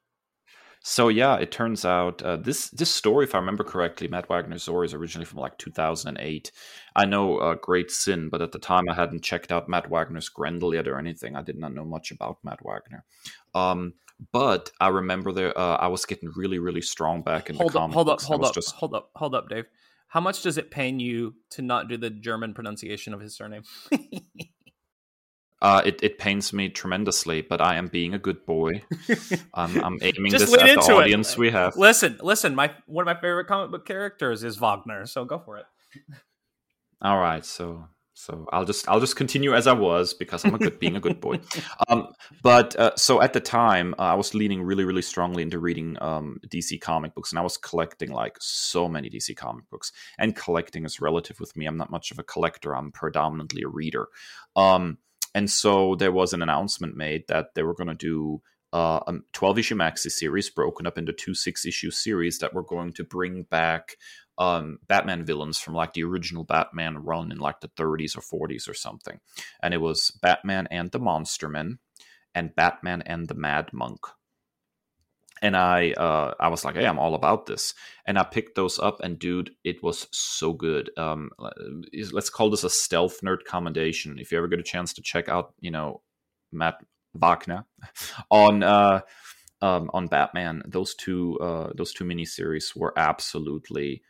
So yeah, it turns out uh, this this story, if I remember correctly, Matt Wagner's story is originally from like 2008. I know uh, Great Sin, but at the time I hadn't checked out Matt Wagner's Grendel yet or anything. I did not know much about Matt Wagner. Um, but I remember there uh, I was getting really really strong back in hold the up, hold up, hold up, just... hold up, hold up, Dave. How much does it pain you to not do the German pronunciation of his surname? <laughs> Uh, it, it pains me tremendously, but I am being a good boy. I'm, <laughs> I'm aiming this at the audience it. we have. Listen, listen. My one of my favorite comic book characters is Wagner, so go for it. <laughs> All right, so so I'll just I'll just continue as I was because I'm a good being a good boy. <laughs> Um, but uh, so at the time, uh, I was leaning really really strongly into reading um, DC comic books, and I was collecting like so many DC comic books. And collecting is relative with me. I'm not much of a collector. I'm predominantly a reader. Um, and so there was an announcement made that they were going to do uh, a 12 issue maxi series broken up into two six issue series that were going to bring back um, Batman villains from like the original Batman run in like the 30s or 40s or something. And it was Batman and the Monster Men and Batman and the Mad Monk and I uh, I was like, hey, I'm all about this, and I picked those up, and dude, it was so good. Um, let's call this a stealth nerd commendation. If you ever get a chance to check out, you know, Matt Wagner <laughs> on uh, um, on Batman, those two uh, those two miniseries were absolutely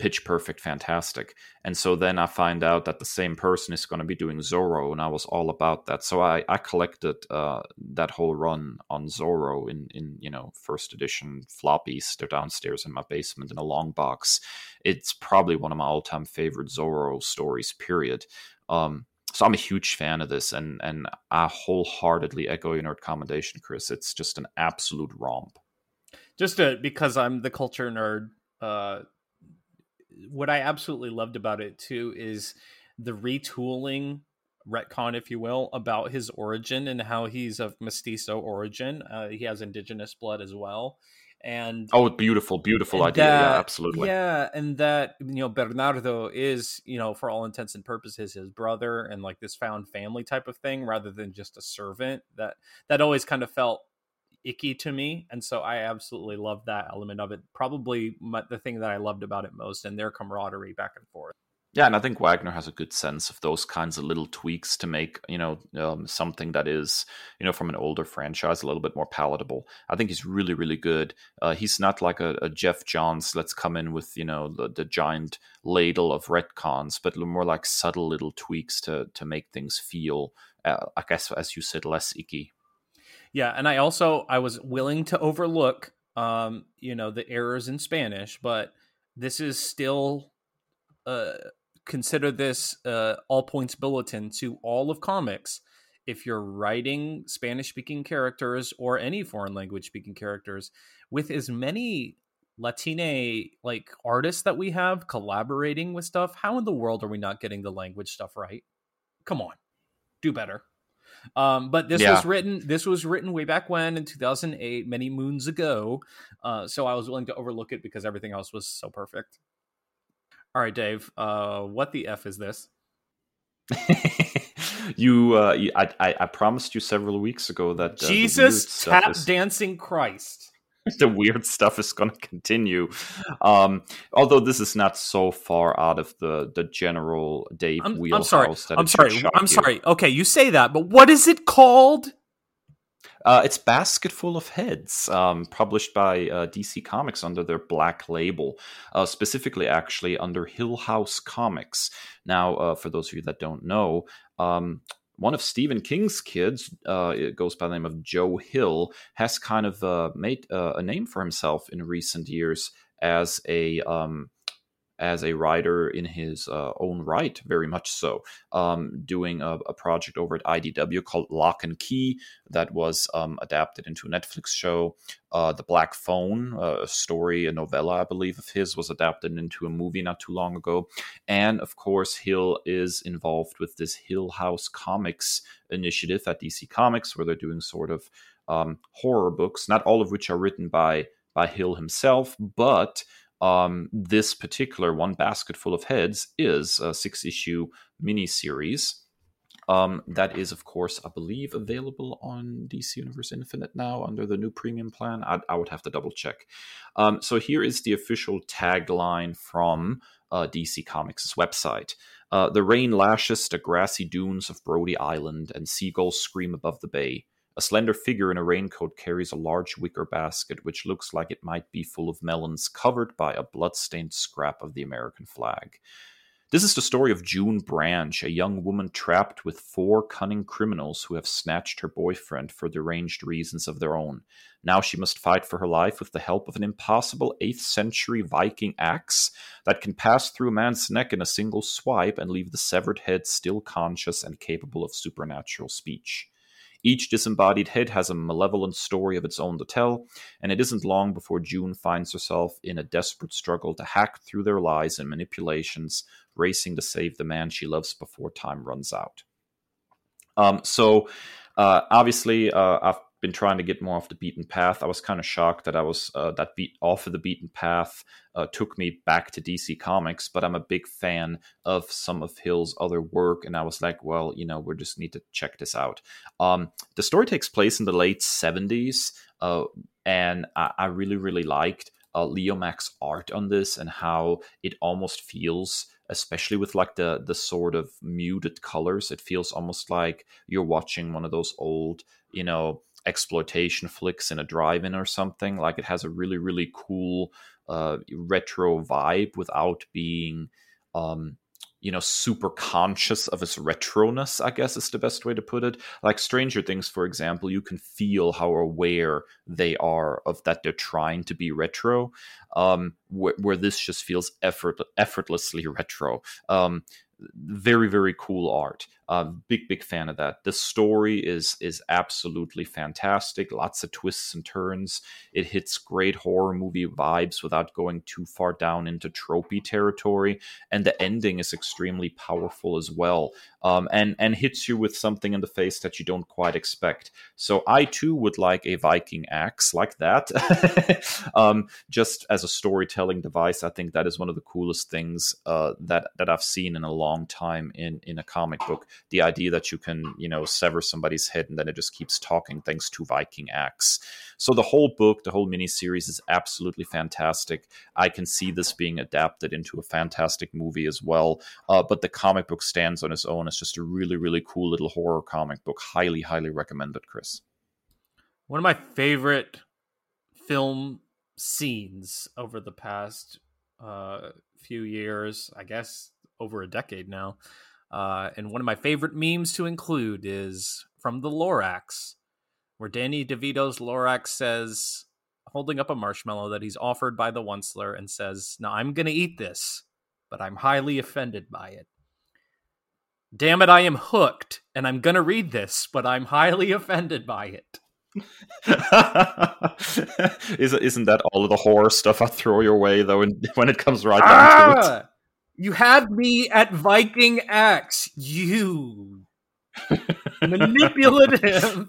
pitch perfect fantastic and so then i find out that the same person is going to be doing zorro and i was all about that so i i collected uh, that whole run on zorro in in you know first edition floppies they're downstairs in my basement in a long box it's probably one of my all-time favorite zorro stories period um so I'm a huge fan of this, and and I wholeheartedly echo your commendation, Kris. It's just an absolute romp. Just to, because I'm the culture nerd, uh, what I absolutely loved about it too is the retooling retcon, if you will, about his origin and how he's of mestizo origin. Uh, he has indigenous blood as well. and oh beautiful beautiful idea that, yeah absolutely yeah and that you know bernardo is you know for all intents and purposes his brother and like this found family type of thing rather than just a servant that that always kind of felt icky to me and so i absolutely love that element of it probably my, the thing that i loved about it most and their camaraderie back and forth yeah, and I think Wagner has a good sense of those kinds of little tweaks to make you know um, something that is you know from an older franchise a little bit more palatable. I think he's really really good. Uh, he's not like a, a, Geoff Johns. Let's come in with you know the, the giant ladle of retcons, but more like subtle little tweaks to to make things feel, uh, I guess as you said, less icky. Yeah, and I also I was willing to overlook um you know the errors in Spanish, but this is still uh consider this uh, all points bulletin to all of comics. If you're writing Spanish speaking characters or any foreign language speaking characters with as many Latine like artists that we have collaborating with stuff, how in the world are we not getting the language stuff right? Come on, do better. Um, but this yeah. was written. This was written way back when in 2008, many moons ago. Uh, so I was willing to overlook it because everything else was so perfect. All right, Dave. Uh, what the f is this? <laughs> you, uh, I, I, I, promised you several weeks ago that uh, Jesus tap is, dancing Christ. <laughs> the weird stuff is going to continue. Um, although this is not so far out of the the general Dave I'm, wheelhouse. I'm sorry. I'm sorry. I'm sorry. Okay, you say that, but what is it called? Uh, it's Basketful of Heads, um, published by uh, DC Comics under their black label, uh, specifically, actually, under Hill House Comics. Now, uh, for those of you that don't know, um, one of Stephen King's kids, uh, it goes by the name of Joe Hill, has kind of uh, made a name for himself in recent years as a. Um, as a writer in his uh, own right, very much so. Um, doing a, a, project over at IDW called Locke and Key that was um, adapted into a Netflix show. Uh, the Black Phone, a story, a novella, I believe, of his was adapted into a movie not too long ago. And of course, Hill is involved with this Hill House Comics initiative at DC Comics, where they're doing sort of um, horror books, not all of which are written by by Hill himself, but um, this particular one, Basketful of Heads, is a six issue miniseries. Um, that is, of course, I believe, available on DC Universe Infinite now under the new premium plan. I, I would have to double check. Um, so here is the official tagline from uh, DC Comics' website. Uh, the rain lashes the grassy dunes of Brody Island, and seagulls scream above the bay. A slender figure in a raincoat carries a large wicker basket, which looks like it might be full of melons covered by a blood-stained scrap of the American flag. This is the story of June Branch, a young woman trapped with four cunning criminals who have snatched her boyfriend for deranged reasons of their own. Now she must fight for her life with the help of an impossible 8th century Viking axe that can pass through a man's neck in a single swipe and leave the severed head still conscious and capable of supernatural speech. Each disembodied head has a malevolent story of its own to tell, and it isn't long before June finds herself in a desperate struggle to hack through their lies and manipulations, racing to save the man she loves before time runs out. Um, so, uh, obviously, uh, I've been trying to get more off the beaten path. I was kind of shocked that I was uh, that beat off of the beaten path uh, took me back to DC Comics, but I'm a big fan of some of Hill's other work, and I was like, well, you know, we just need to check this out. Um, the story takes place in the late '70s, uh, and I, I, really, really liked uh, Leomacs' art on this and how it almost feels especially with like the the sort of muted colors it feels almost like you're watching one of those old you know exploitation flicks in a drive-in or something. Like it has a really really cool uh, retro vibe without being um, you know super conscious of its retroness i guess is the best way to put it like stranger things for example you can feel how aware they are of that they're trying to be retro um, wh- where this just feels effort effortlessly <laughs> retro um, very very cool art Uh, big big fan of that. The story is is absolutely fantastic. Lots of twists and turns. It hits great horror movie vibes without going too far down into tropey territory, and the ending is extremely powerful as well. Um, and and hits you with something in the face that you don't quite expect. So I too would like a Viking axe like that, <laughs> um, just as a storytelling device. I think that is one of the coolest things uh, that that I've seen in a long time in in a comic book. The idea that you can you know sever somebody's head and then it just keeps talking thanks to Viking axe. So the whole book, the whole miniseries is absolutely fantastic. I can see this being adapted into a fantastic movie as well. Uh, but the comic book stands on its own. It's just a really, really cool little horror comic book. Highly, highly recommended, Chris. One of my favorite film scenes over the past uh, few years, I guess over a decade now. Uh, and one of my favorite memes to include is from the Lorax where Danny DeVito's Lorax says, holding up a marshmallow that he's offered by the Once-ler, and says, Now I'm going to eat this, but I'm highly offended by it. Damn it, I am hooked, and I'm going to read this, but I'm highly offended by it. <laughs> Isn't that all of the horror stuff I throw your way, though, <laughs> when it comes right down ah! to it? You had me at Viking Axe, you <laughs> manipulative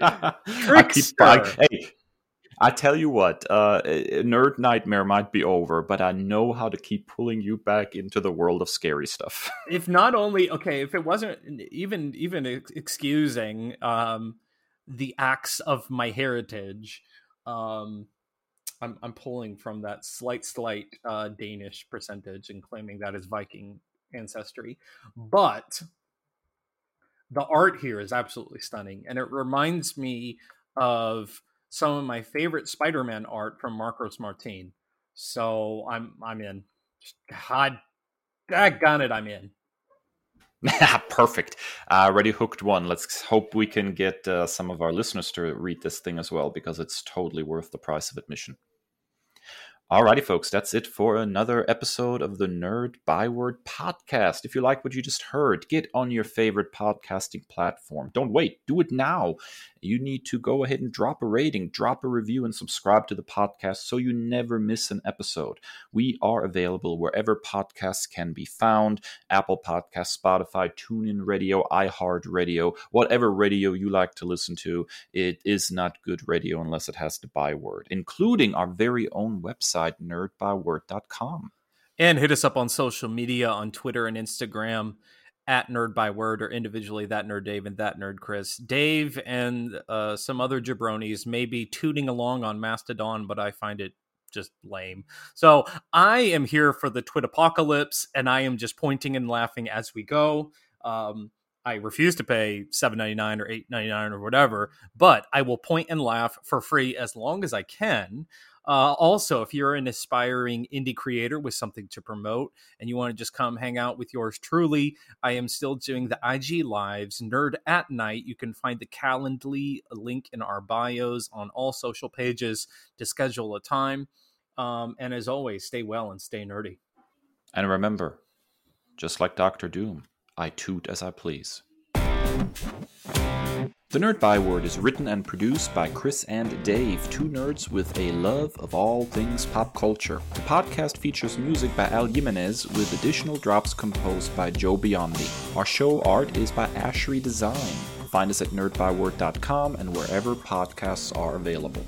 I keep, I, hey, I tell you what, uh, Nerd Nightmare might be over, but I know how to keep pulling you back into the world of scary stuff. <laughs> if not only okay, if it wasn't even even excusing um, the acts of my heritage, um, I'm I'm pulling from that slight slight uh, Danish percentage and claiming that is Viking ancestry, but the art here is absolutely stunning, and it reminds me of some of my favorite Spider-Man art from Marcos Martin. So I'm I'm in. God, got it, I'm in. <laughs> Perfect. Uh, already hooked one. Let's hope we can get uh, some of our listeners to read this thing as well because it's totally worth the price of admission. Alrighty, folks, that's it for another episode of the Nerd Byword podcast. If you like what you just heard, get on your favorite podcasting platform. Don't wait, do it now you need to go ahead and drop a rating, drop a review, and subscribe to the podcast so you never miss an episode. We are available wherever podcasts can be found Apple Podcasts, Spotify, TuneIn Radio, iHeartRadio, whatever radio you like to listen to. It is not good radio unless it has the byword, including our very own website, nerdbyword.com. And hit us up on social media on Twitter and Instagram at Nerd Byword or individually that Nerd Dave and that Nerd Kris. Dave and uh, some other jabronis may be tooting along on Mastodon, but I find it just lame. So I am here for the Twit apocalypse, and I am just pointing and laughing as we go. Um, I refuse to pay seven ninety nine or eight ninety nine or whatever, but I will point and laugh for free as long as I can. Uh, also, if you're an aspiring indie creator with something to promote and you want to just come hang out with yours truly, I am still doing the IG Lives Nerd at Night. You can find the Calendly link in our bios on all social pages to schedule a time. Um, and as always, stay well and stay nerdy. And remember, just like Doctor Doom, I toot as I please. The Nerd Byword is written and produced by Kris and Dave, two nerds with a love of all things pop culture. The podcast features music by Al Jimenez with additional drops composed by Joe Biondi. Our show art is by Ashery Design. Find us at nerdbyword.com and wherever podcasts are available.